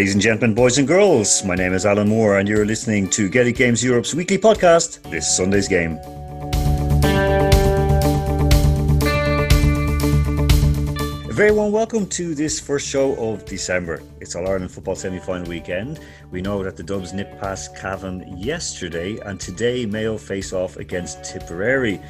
Ladies and gentlemen, boys and girls, my name is Alan Moore, and you're listening to Gaelic Games Europe's weekly podcast, This Sunday's Game. A very warm welcome to this first show of December. It's All Ireland football semi final weekend. We know that the Dubs nipped past Cavan yesterday, and today Mayo face off against Tipperary.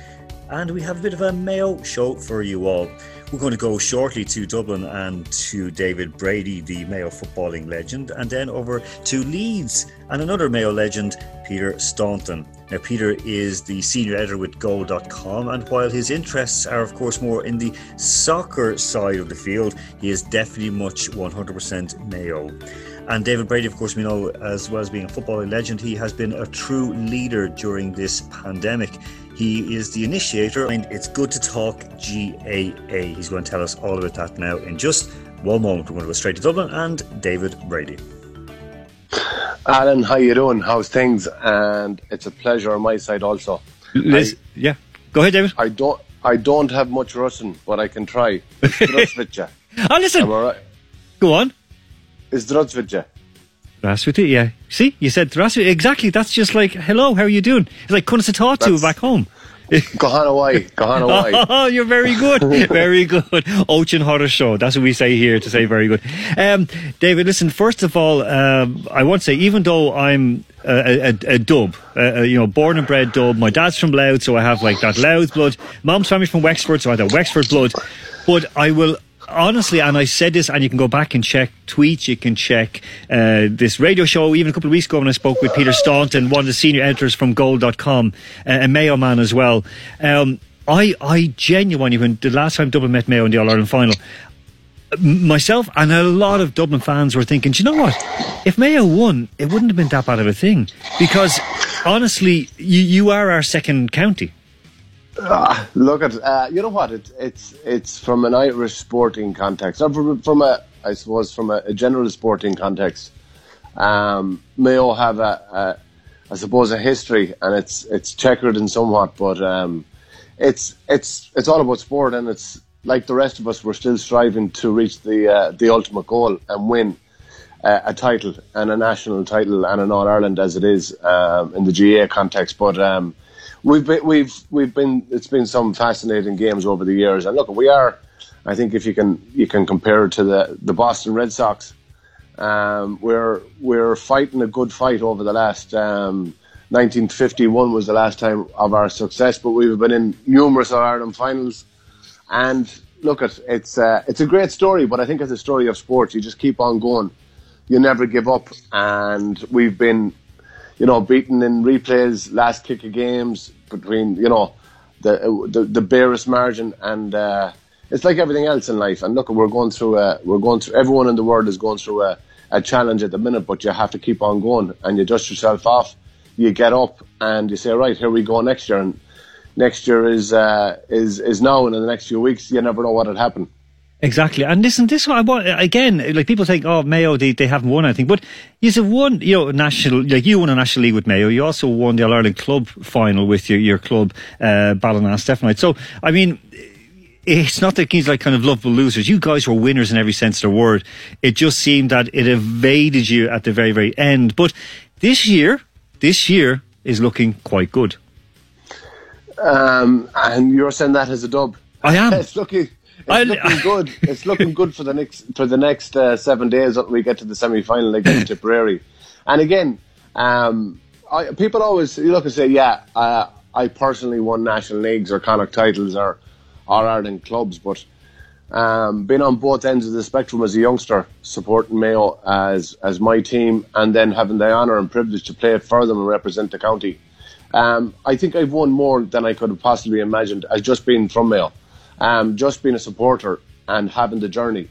And we have a bit of a Mayo show for you all. We're going to go shortly to Dublin and to David Brady, the Mayo footballing legend, and then over to Leeds and another Mayo legend, Peter Staunton. Now, Peter is the senior editor with Goal.com, and while his interests are, of course, more in the soccer side of the field, he is definitely much 100% Mayo. And David Brady, of course, we know as well as being a footballing legend, he has been a true leader during this pandemic. He is the initiator, and it's good to talk GAA. He's going to tell us all about that now in just one moment. We're going to go straight to Dublin and David Brady. Alan, how you doing? How's things? And it's a pleasure on my side also. Liz, I, yeah, go ahead, David. I don't, I don't have much Russian, but I can try. oh, listen. Right? Go on. Zdravstvuyte. Rasputin, yeah. See, you said Rasputin. Exactly. That's just like, hello, how are you doing? It's like Kunasatatu back home. Gone away. Gone away. oh, you're very good. very good. Ocean Horror Show. That's what we say here to say very good. Um, David, listen, first of all, um, I want to say, even though I'm a, a, a dub, a, you know, born and bred dub, my dad's from Louth, so I have like that Louth blood. Mom's family from Wexford, so I have that Wexford blood. But I will honestly, and I said this, and you can go back and check tweets, you can check uh, this radio show. Even a couple of weeks ago, when I spoke with Peter Staunton, one of the senior editors from Goal.com, uh, a Mayo man as well. Um, I, I genuinely, when the last time Dublin met Mayo in the All Ireland final, myself and a lot of Dublin fans were thinking, you know what? If Mayo won, it wouldn't have been that bad of a thing. Because honestly, you, you are our second county. Uh, look at uh, you know what it, it's it's from an Irish sporting context, or from, from a I suppose from a, a general sporting context. Um, Mayo have a, a I suppose a history, and it's it's checkered in somewhat, but um, it's it's it's all about sport, and it's like the rest of us, we're still striving to reach the uh, the ultimate goal and win uh, a title and a national title and an All Ireland as it is um, in the GAA context, but. We've been, we've we've been it's been some fascinating games over the years, and look, we are. I think if you can you can compare it to the the Boston Red Sox, um, we're we're fighting a good fight over the last. Um, 1951 was the last time of our success, but we've been in numerous Ireland finals, and look at it's uh, it's a great story, but I think it's a story of sports. You just keep on going, you never give up, and we've been you know, beaten in replays, last kick of games between, you know, the the, the barest margin, and uh, it's like everything else in life. And look, we're going through a, we're going through. Everyone in the world is going through a, a challenge at the minute, but you have to keep on going, and you dust yourself off. You get up and you say, right, here we go next year, and next year is uh, is is now, and in the next few weeks, you never know what will happen. Exactly. And listen, this one, I want, again, like people think, oh, Mayo, they, they haven't won anything. But you've won, you know, national, like you won a national league with Mayo. You also won the All Ireland club final with your, your club, uh, Ballina So, I mean, it's not that he's like kind of lovable losers. You guys were winners in every sense of the word. It just seemed that it evaded you at the very, very end. But this year, this year is looking quite good. Um, and you're saying that as a dub. I am. it's looking it's looking good. It's looking good for the next for the next uh, seven days until we get to the semi final against Tipperary. And again, um, I, people always look and say, yeah, uh, I personally won national leagues or Connacht titles or or Ireland clubs, but um, being on both ends of the spectrum as a youngster, supporting Mayo as as my team, and then having the honour and privilege to play for them and represent the county. Um, I think I've won more than I could have possibly imagined as just being from Mayo um, just being a supporter and having the journey.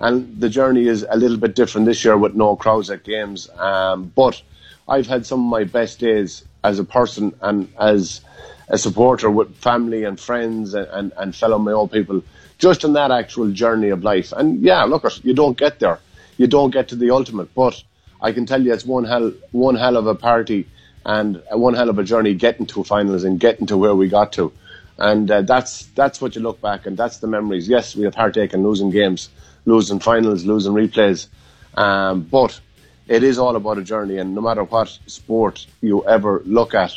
And the journey is a little bit different this year with no crowds at games. Um, but I've had some of my best days as a person and as a supporter with family and friends and, and, and fellow Mayo people, just in that actual journey of life. And yeah, look, you don't get there. You don't get to the ultimate. But I can tell you it's one hell, one hell of a party and one hell of a journey getting to a finals and getting to where we got to and uh, that's that's what you look back and that's the memories. Yes, we have heartache and losing games, losing finals, losing replays, Um, but it is all about a journey, and no matter what sport you ever look at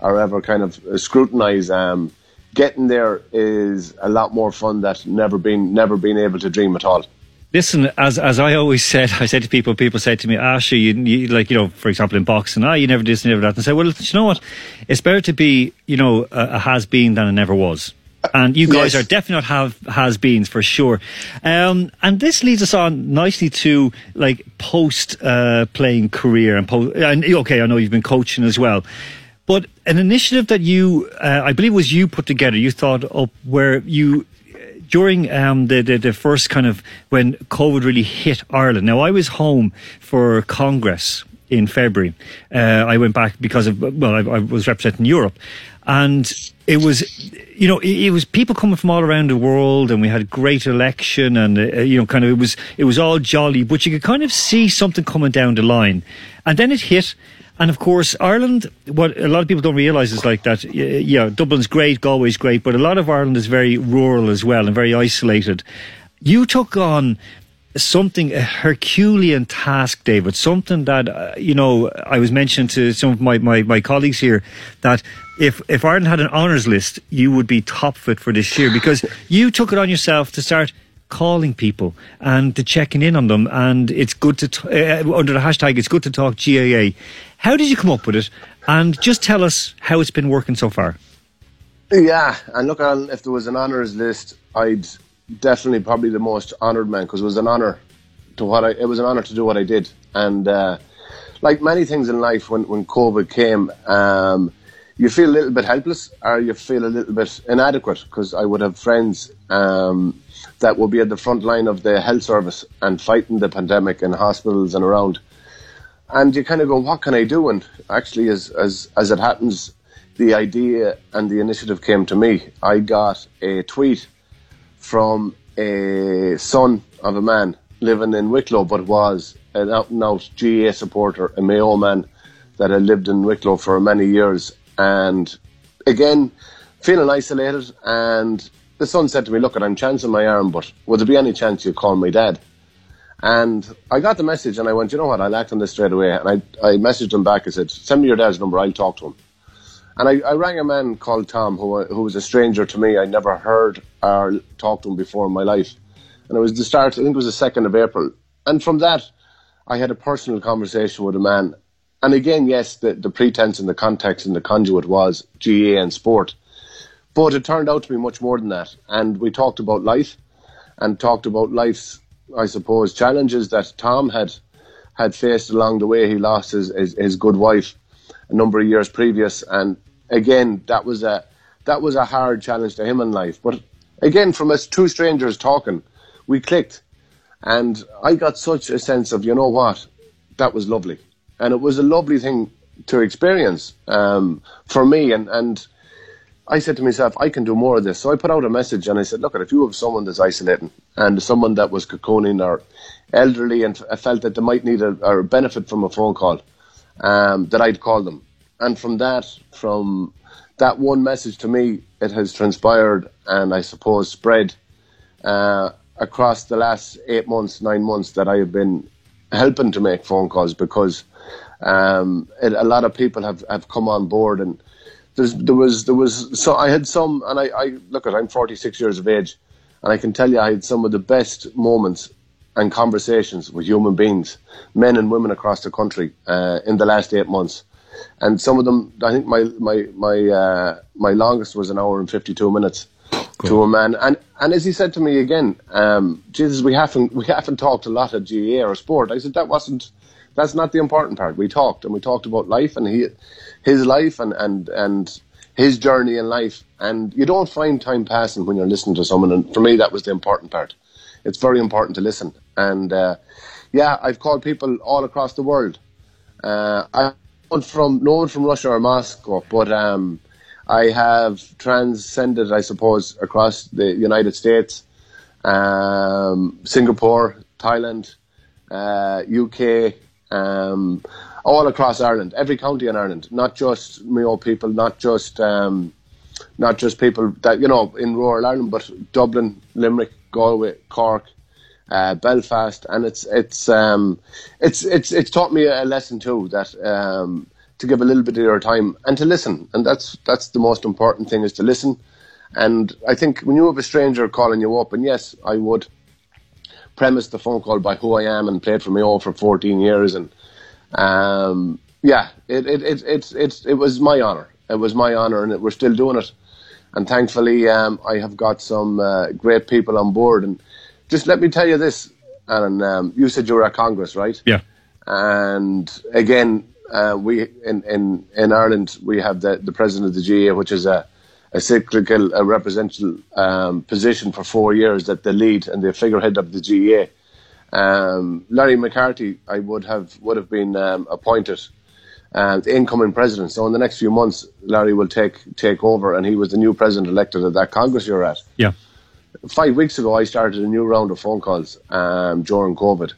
or ever kind of scrutinize, um, getting there is a lot more fun that never been never been able to dream at all. Listen, as as I always said, I said to people, people say to me, Asher, you, you like, you know, for example, in boxing, ah, you never did this, never that. And I say, well, you know what? It's better to be, you know, a, a has been than a never was. And you guys yes. are definitely not have has beens for sure. Um, and this leads us on nicely to like post uh, playing career and, po- and okay, I know you've been coaching as well. But an initiative that you, uh, I believe, was you put together. You thought up where you during um, the, the, the first kind of when COVID really hit Ireland. Now I was home for Congress in February. Uh, I went back because of well, I, I, was representing Europe, and it was you know it, it, was people coming from all around the world, and we had a great election, and uh, you know kind of it was it was all jolly, but you could kind of see something coming down the line, and then it hit. And of course, Ireland, what a lot of people don't realise is like that, yeah, Dublin's great, Galway's great, but a lot of Ireland is very rural as well and very isolated. You took on something, a Herculean task, David, something that, uh, you know, I was mentioning to some of my, my, my colleagues here that if, if Ireland had an honours list, you would be top fit for this year because you took it on yourself to start calling people and to checking in on them. And it's good to, t- uh, under the hashtag, it's good to talk GAA. How did you come up with it? And just tell us how it's been working so far. Yeah, and look, if there was an honours list, I'd definitely probably the most honoured man because it was an honour to what I. It was an honour to do what I did, and uh, like many things in life, when when COVID came, um, you feel a little bit helpless or you feel a little bit inadequate because I would have friends um, that will be at the front line of the health service and fighting the pandemic in hospitals and around. And you kind of go, what can I do? And actually, as, as, as it happens, the idea and the initiative came to me. I got a tweet from a son of a man living in Wicklow, but was an out and out GAA supporter, a Mayo man that had lived in Wicklow for many years and again, feeling isolated. And the son said to me, Look, I'm chancing my arm, but would there be any chance you call my dad? And I got the message and I went, You know what? I'll act on this straight away. And I, I messaged him back. I said, Send me your dad's number. I'll talk to him. And I, I rang a man called Tom, who, who was a stranger to me. I'd never heard or talked to him before in my life. And it was the start, I think it was the 2nd of April. And from that, I had a personal conversation with a man and again, yes, the, the pretense and the context and the conduit was GAA and sport. But it turned out to be much more than that. And we talked about life and talked about life's, I suppose, challenges that Tom had had faced along the way. He lost his, his, his good wife a number of years previous. And again, that was a that was a hard challenge to him in life. But again, from us two strangers talking, we clicked. And I got such a sense of, you know what, that was lovely and it was a lovely thing to experience um, for me. And, and I said to myself, I can do more of this. So I put out a message and I said, look, if you have someone that's isolating and someone that was cocooning or elderly and felt that they might need a, or benefit from a phone call, um, that I'd call them. And from that, from that one message to me, it has transpired and I suppose spread uh, across the last eight months, nine months that I have been helping to make phone calls because um, it, a lot of people have, have come on board, and there's, there was there was so I had some, and I, I look at I'm 46 years of age, and I can tell you I had some of the best moments and conversations with human beings, men and women across the country, uh, in the last eight months. And some of them, I think my my my uh, my longest was an hour and 52 minutes cool. to a man. And and as he said to me again, um, Jesus, we haven't we haven't talked a lot at GAA or sport. I said that wasn't that's not the important part. We talked and we talked about life and he, his life and, and, and his journey in life. And you don't find time passing when you're listening to someone. And for me, that was the important part. It's very important to listen. And, uh, yeah, I've called people all across the world. Uh, I from no one from Russia or Moscow, but um, I have transcended, I suppose, across the United States, um, Singapore, Thailand, uh, UK, um, all across Ireland, every county in Ireland, not just Mayo people, not just um, not just people that you know in rural Ireland, but Dublin, Limerick, Galway, Cork, uh, Belfast, and it's it's um, it's it's it's taught me a lesson too that um, to give a little bit of your time and to listen, and that's that's the most important thing is to listen. And I think when you have a stranger calling you up, and yes, I would premise the phone call by who I am and played for Mayo for 14 years, and um, yeah, it it, it it it it was my honour. It was my honour, and we're still doing it. And thankfully, um, I have got some uh, great people on board. And just let me tell you this, Alan. Um, you said you were at Congress, right? Yeah. And again, uh, we in, in in Ireland we have the the president of the GAA, which is a a cyclical, a representative um, position for four years that the lead and the figurehead of the GAA. Um, Larry McCarthy, I would have would have been um, appointed uh, the incoming president. So in the next few months, Larry will take take over, and he was the new president elected at that Congress you're at. Yeah. Five weeks ago, I started a new round of phone calls um, during COVID,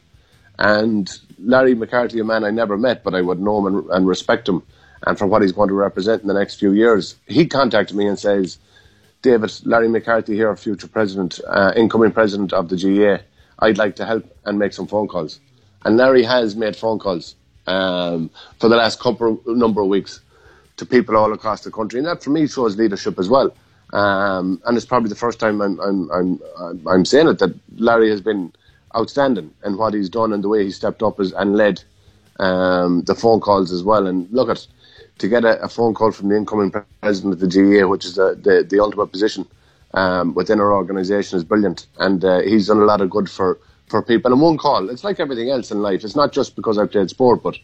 and Larry McCarthy, a man I never met, but I would know him and, and respect him, and for what he's going to represent in the next few years, he contacted me and says, "David, Larry McCarthy here, future president, uh, incoming president of the GAA. I'd like to help and make some phone calls." And Larry has made phone calls um, for the last couple number of weeks to people all across the country, and that for me shows leadership as well. Um, and it's probably the first time I'm, I'm, I'm, I'm saying it that Larry has been outstanding in what he's done and the way he stepped up and led um, the phone calls as well. And look at to get a, a, phone call from the incoming president of the GAA, which is the, the, the ultimate position um, within our organisation, is brilliant. And uh, he's done a lot of good for for people. And one call, it's like everything else in life. It's not just because I played sport, but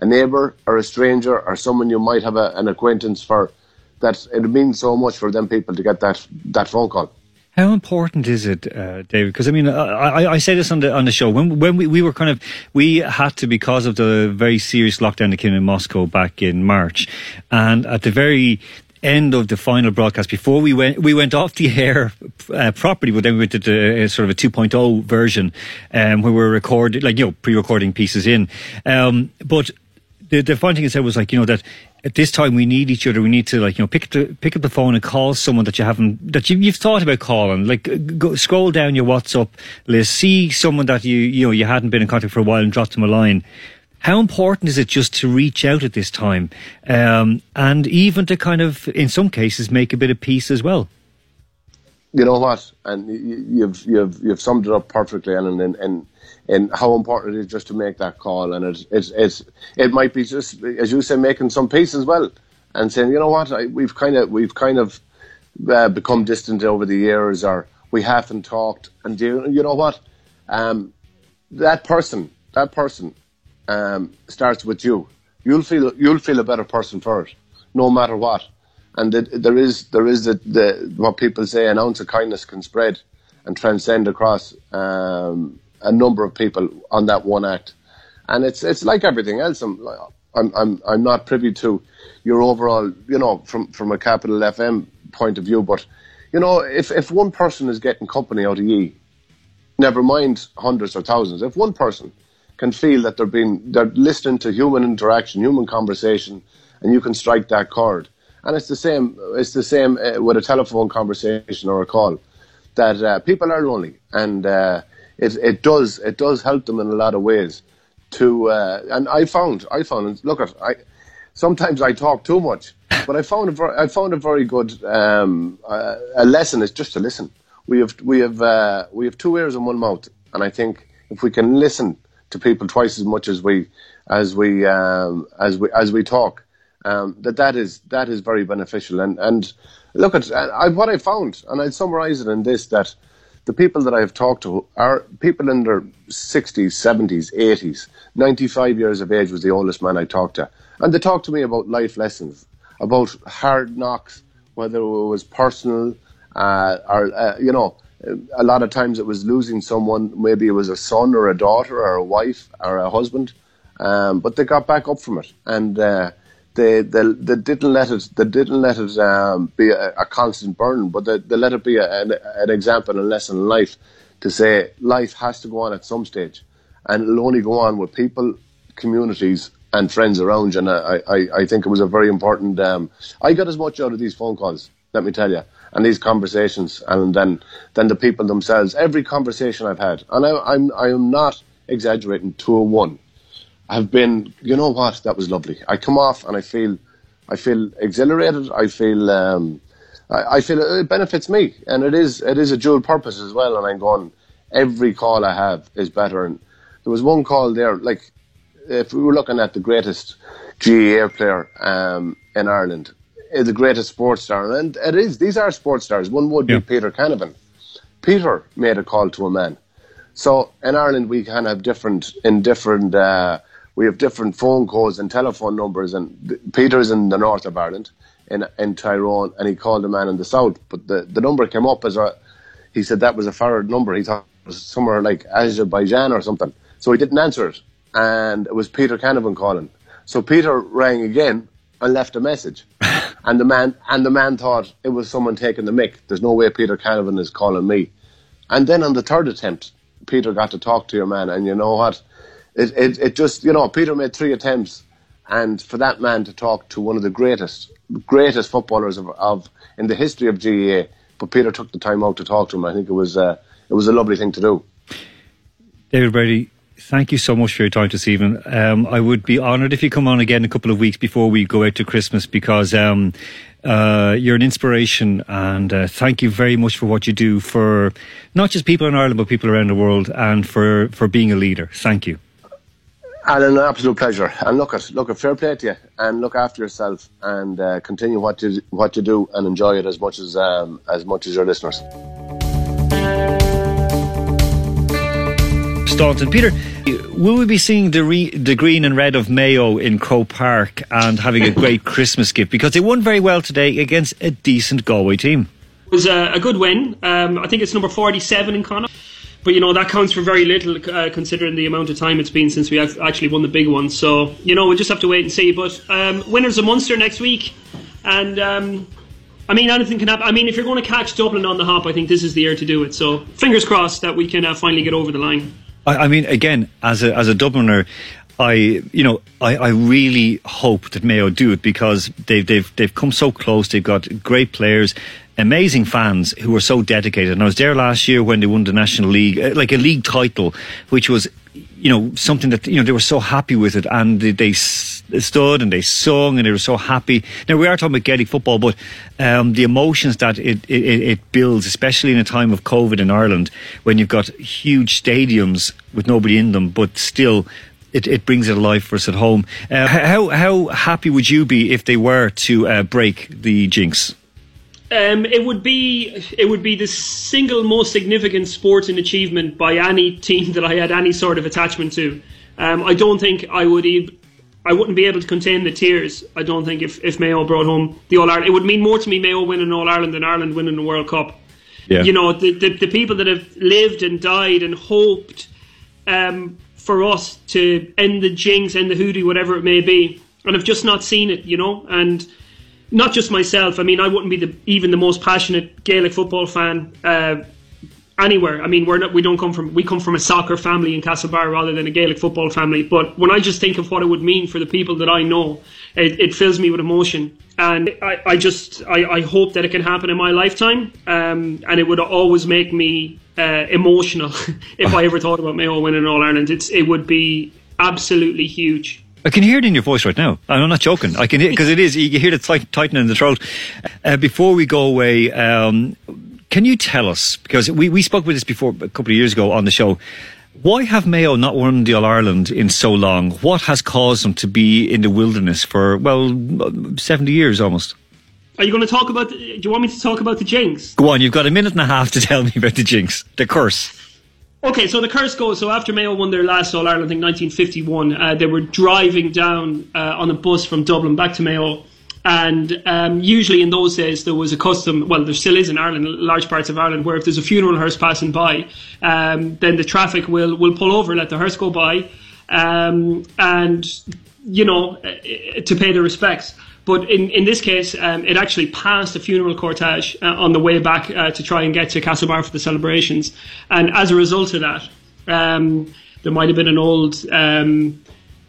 a neighbour or a stranger or someone you might have a, an acquaintance for, that it means so much for them people to get that that phone call. How important is it, uh, David? Because I mean, I, I say this on the on the show when when we, we were kind of we had to because of the very serious lockdown that came in Moscow back in March, and at the very end of the final broadcast before we went we went off the air uh, properly but then we did the, uh, sort of a 2.0 version um, where we were recording like you know pre-recording pieces in um, but the, the fun thing I said was like you know that at this time we need each other. We need to like you know pick up the, pick up the phone and call someone that you haven't that you, you've thought about calling. Like go, scroll down your WhatsApp list see someone that you you know you hadn't been in contact for a while and drop them a line. How important is it just to reach out at this time? Um, and even to kind of, in some cases, make a bit of peace as well? You know what, and you've you've you've summed it up perfectly, Alan, and and, and how important it is just to make that call, and it it's it's it might be just as you say, making some peace as well, and saying, you know what, I, we've kind of we've kind of uh, become distant over the years, or we haven't talked, and you, you know what, um, that person, that person um, starts with you. You'll feel you'll feel a better person for it, no matter what. And there is there is the, the what people say an ounce of kindness can spread and transcend across um, a number of people on that one act. And it's it's like everything else. I'm I'm I'm, I'm not privy to your overall, you know, from from a capital FM point of view, but you know, if if one person is getting company out of ye, never mind hundreds or thousands, if one person can feel that they're being they're listening to human interaction, human conversation, and you can strike that chord. And it's the same. It's the same uh, with a telephone conversation or a call. That uh, people are lonely, and uh, it it does it does help them in a lot of ways. To uh, and I found I found look at I sometimes I talk too much, but I found a very, I found a very good um, uh, a lesson is just to listen. We have we have uh, we have two ears and one mouth, and I think if we can listen to people twice as much as we as we um, as we as we talk. Um, that that is that is very beneficial. And and look at I, what I found, and I'd summarise it in this: that the people that I have talked to are people in their sixties, seventies, eighties. Ninety-five years of age was the oldest man I talked to, and they talked to me about life lessons, about hard knocks, whether it was personal uh, or uh, you know a lot of times it was losing someone. Maybe it was a son or a daughter or a wife or a husband, um, but they got back up from it, and uh, they, they they didn't let it they didn't let it um, be a, a, constant burden, but they, they let it be a, an, an example and a lesson in life to say life has to go on at some stage, and it'll only go on with people, communities, and friends around you. And I, I, I think it was a very important. Um, I got as much out of these phone calls Let me tell you. And these conversations, and then then the people themselves. Every conversation I've had, and I, I'm I am not exaggerating to a one. Have been, you know what? That was lovely. I come off and I feel, I feel exhilarated. I feel, um, I, I feel it benefits me, and it is it is a dual purpose as well. And I'm going, every call I have is better. And there was one call there, like if we were looking at the greatest GAA player um, in Ireland, eh, the greatest sports star, and it is. These are sports stars. One would yeah. be Peter Canavan. Peter made a call to a man. So in Ireland, we kind of have different in different. Uh, we have different phone codes and telephone numbers. And Peter's in the north of Ireland, in in Tyrone, and he called a man in the south. But the, the number came up as a. He said that was a forward number. He thought it was somewhere like Azerbaijan or something. So he didn't answer it, and it was Peter Canavan calling. So Peter rang again and left a message. and the man and the man thought it was someone taking the mic. There's no way Peter Canavan is calling me. And then on the third attempt, Peter got to talk to your man, and you know what? It, it, it just you know Peter made three attempts, and for that man to talk to one of the greatest greatest footballers of, of in the history of GAA, but Peter took the time out to talk to him. I think it was uh, it was a lovely thing to do. David Brady, thank you so much for your time this evening. Um, I would be honoured if you come on again a couple of weeks before we go out to Christmas because um, uh, you're an inspiration and uh, thank you very much for what you do for not just people in Ireland but people around the world and for, for being a leader. Thank you. Alan, an absolute pleasure. And look at look at fair play to you, and look after yourself, and uh, continue what you what you do, and enjoy it as much as um, as much as your listeners. Staunton. Peter, will we be seeing the, re- the green and red of Mayo in Croke Park and having a great Christmas gift? Because they won very well today against a decent Galway team. It was a, a good win. Um, I think it's number 47 in Connacht. But, you know, that counts for very little uh, considering the amount of time it's been since we actually won the big one. So, you know, we'll just have to wait and see. But um, winners of Munster next week. And um, I mean, anything can happen. I mean, if you're going to catch Dublin on the hop, I think this is the year to do it. So, fingers crossed that we can uh, finally get over the line. I, I mean, again, as a as a Dubliner, I you know I, I really hope that Mayo do it because they've they've they've come so close. They've got great players, amazing fans who are so dedicated. And I was there last year when they won the National League, uh, like a league title, which was you know something that you know they were so happy with it, and they, they stood and they sung and they were so happy. Now we are talking about Gaelic football, but um, the emotions that it, it, it builds, especially in a time of COVID in Ireland, when you've got huge stadiums with nobody in them, but still it, it brings it alive for us at home. Uh, how how happy would you be if they were to uh, break the jinx? Um, it would be it would be the single most significant sporting achievement by any team that I had any sort of attachment to. Um, I don't think I would even. I wouldn't be able to contain the tears. I don't think if, if Mayo brought home the All Ireland, it would mean more to me Mayo winning All Ireland than Ireland winning the World Cup. Yeah. You know, the, the, the people that have lived and died and hoped um, for us to end the jinx, end the hoodoo, whatever it may be, and have just not seen it. You know, and not just myself. I mean, I wouldn't be the, even the most passionate Gaelic football fan uh, anywhere. I mean, we're not, we don't come from we come from a soccer family in Castlebar rather than a Gaelic football family. But when I just think of what it would mean for the people that I know, it, it fills me with emotion. And I, I just I, I, hope that it can happen in my lifetime. Um, and it would always make me uh, emotional if I ever thought about Mayo winning All Ireland. It's it would be absolutely huge. I can hear it in your voice right now. I'm not joking. I can hear because it is. You hear it tightening in the throat. Uh, before we go away, um, can you tell us because we we spoke with this before a couple of years ago on the show. Why have Mayo not won the All Ireland in so long? What has caused them to be in the wilderness for well seventy years almost? Are you going to talk about? The, do you want me to talk about the jinx? Go on. You've got a minute and a half to tell me about the jinx, the curse. Okay, so the curse goes. So after Mayo won their last All Ireland, I think 1951, uh, they were driving down uh, on a bus from Dublin back to Mayo. And um, usually in those days, there was a custom, well, there still is in Ireland, large parts of Ireland, where if there's a funeral hearse passing by, um, then the traffic will, will pull over, let the hearse go by, um, and, you know, uh, to pay their respects. But in, in this case, um, it actually passed a funeral cortege uh, on the way back uh, to try and get to Castlebar for the celebrations. And as a result of that, um, there might have been an old um,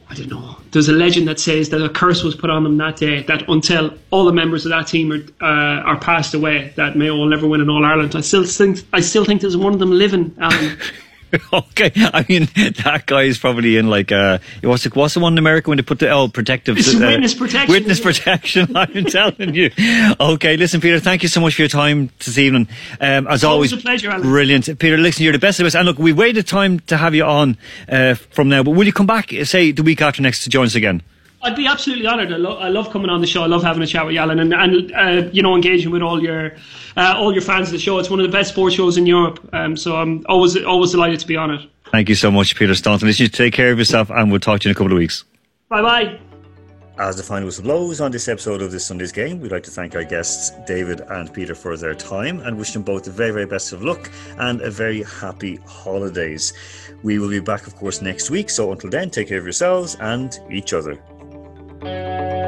I don't know. There's a legend that says that a curse was put on them that day that until all the members of that team are uh, are passed away, that Mayo will never win in All Ireland. I still think I still think there's one of them living. Okay, I mean that guy is probably in like uh, what's the, what's the one in America when they put the oh protective It's uh, witness protection. witness protection. I'm telling you. Okay, listen, Peter, thank you so much for your time this evening. Um, as always always, a pleasure, Alan. brilliant, Peter. Listen, you're the best of us, and look, we waited time to have you on uh, from now, but will you come back say the week after next to join us again? I'd be absolutely honoured. I, lo- I love coming on the show. I love having a chat with you, Alan, and, and uh, you know engaging with all your uh, all your fans of the show. It's one of the best sports shows in Europe. Um, so I'm always always delighted to be on it. Thank you so much, Peter Staunton. Listen, you take care of yourself, and we'll talk to you in a couple of weeks. Bye bye. As the final whistle blows on this episode of this Sunday's game, we'd like to thank our guests David and Peter for their time and wish them both the very, very best of luck and a very happy holidays. We will be back, of course, next week. So until then, take care of yourselves and each other. Música